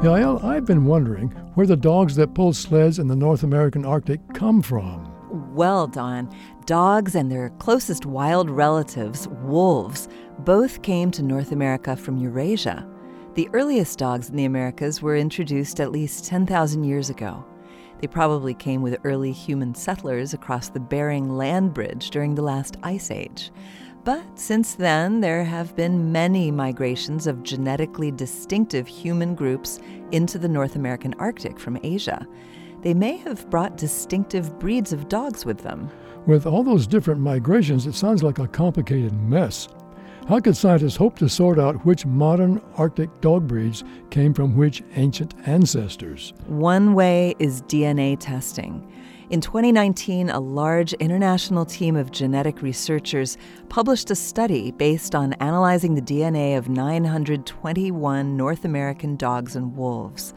Yael, I've been wondering where the dogs that pull sleds in the North American Arctic come from. Well, Don, dogs and their closest wild relatives, wolves, both came to North America from Eurasia. The earliest dogs in the Americas were introduced at least 10,000 years ago. They probably came with early human settlers across the Bering Land Bridge during the last ice age. But since then, there have been many migrations of genetically distinctive human groups into the North American Arctic from Asia. They may have brought distinctive breeds of dogs with them. With all those different migrations, it sounds like a complicated mess. How could scientists hope to sort out which modern Arctic dog breeds came from which ancient ancestors? One way is DNA testing. In 2019, a large international team of genetic researchers published a study based on analyzing the DNA of 921 North American dogs and wolves.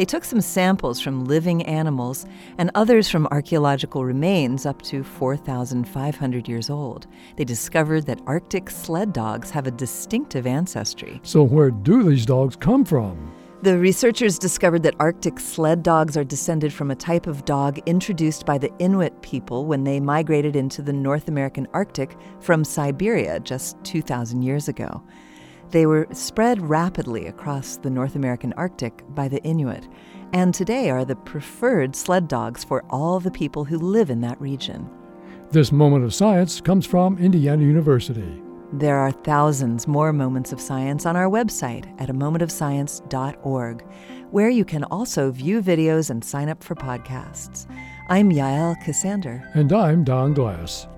They took some samples from living animals and others from archaeological remains up to 4,500 years old. They discovered that Arctic sled dogs have a distinctive ancestry. So, where do these dogs come from? The researchers discovered that Arctic sled dogs are descended from a type of dog introduced by the Inuit people when they migrated into the North American Arctic from Siberia just 2,000 years ago. They were spread rapidly across the North American Arctic by the Inuit, and today are the preferred sled dogs for all the people who live in that region. This moment of science comes from Indiana University. There are thousands more moments of science on our website at a momentofscience.org, where you can also view videos and sign up for podcasts. I'm Yael Ksander. And I'm Don Glass.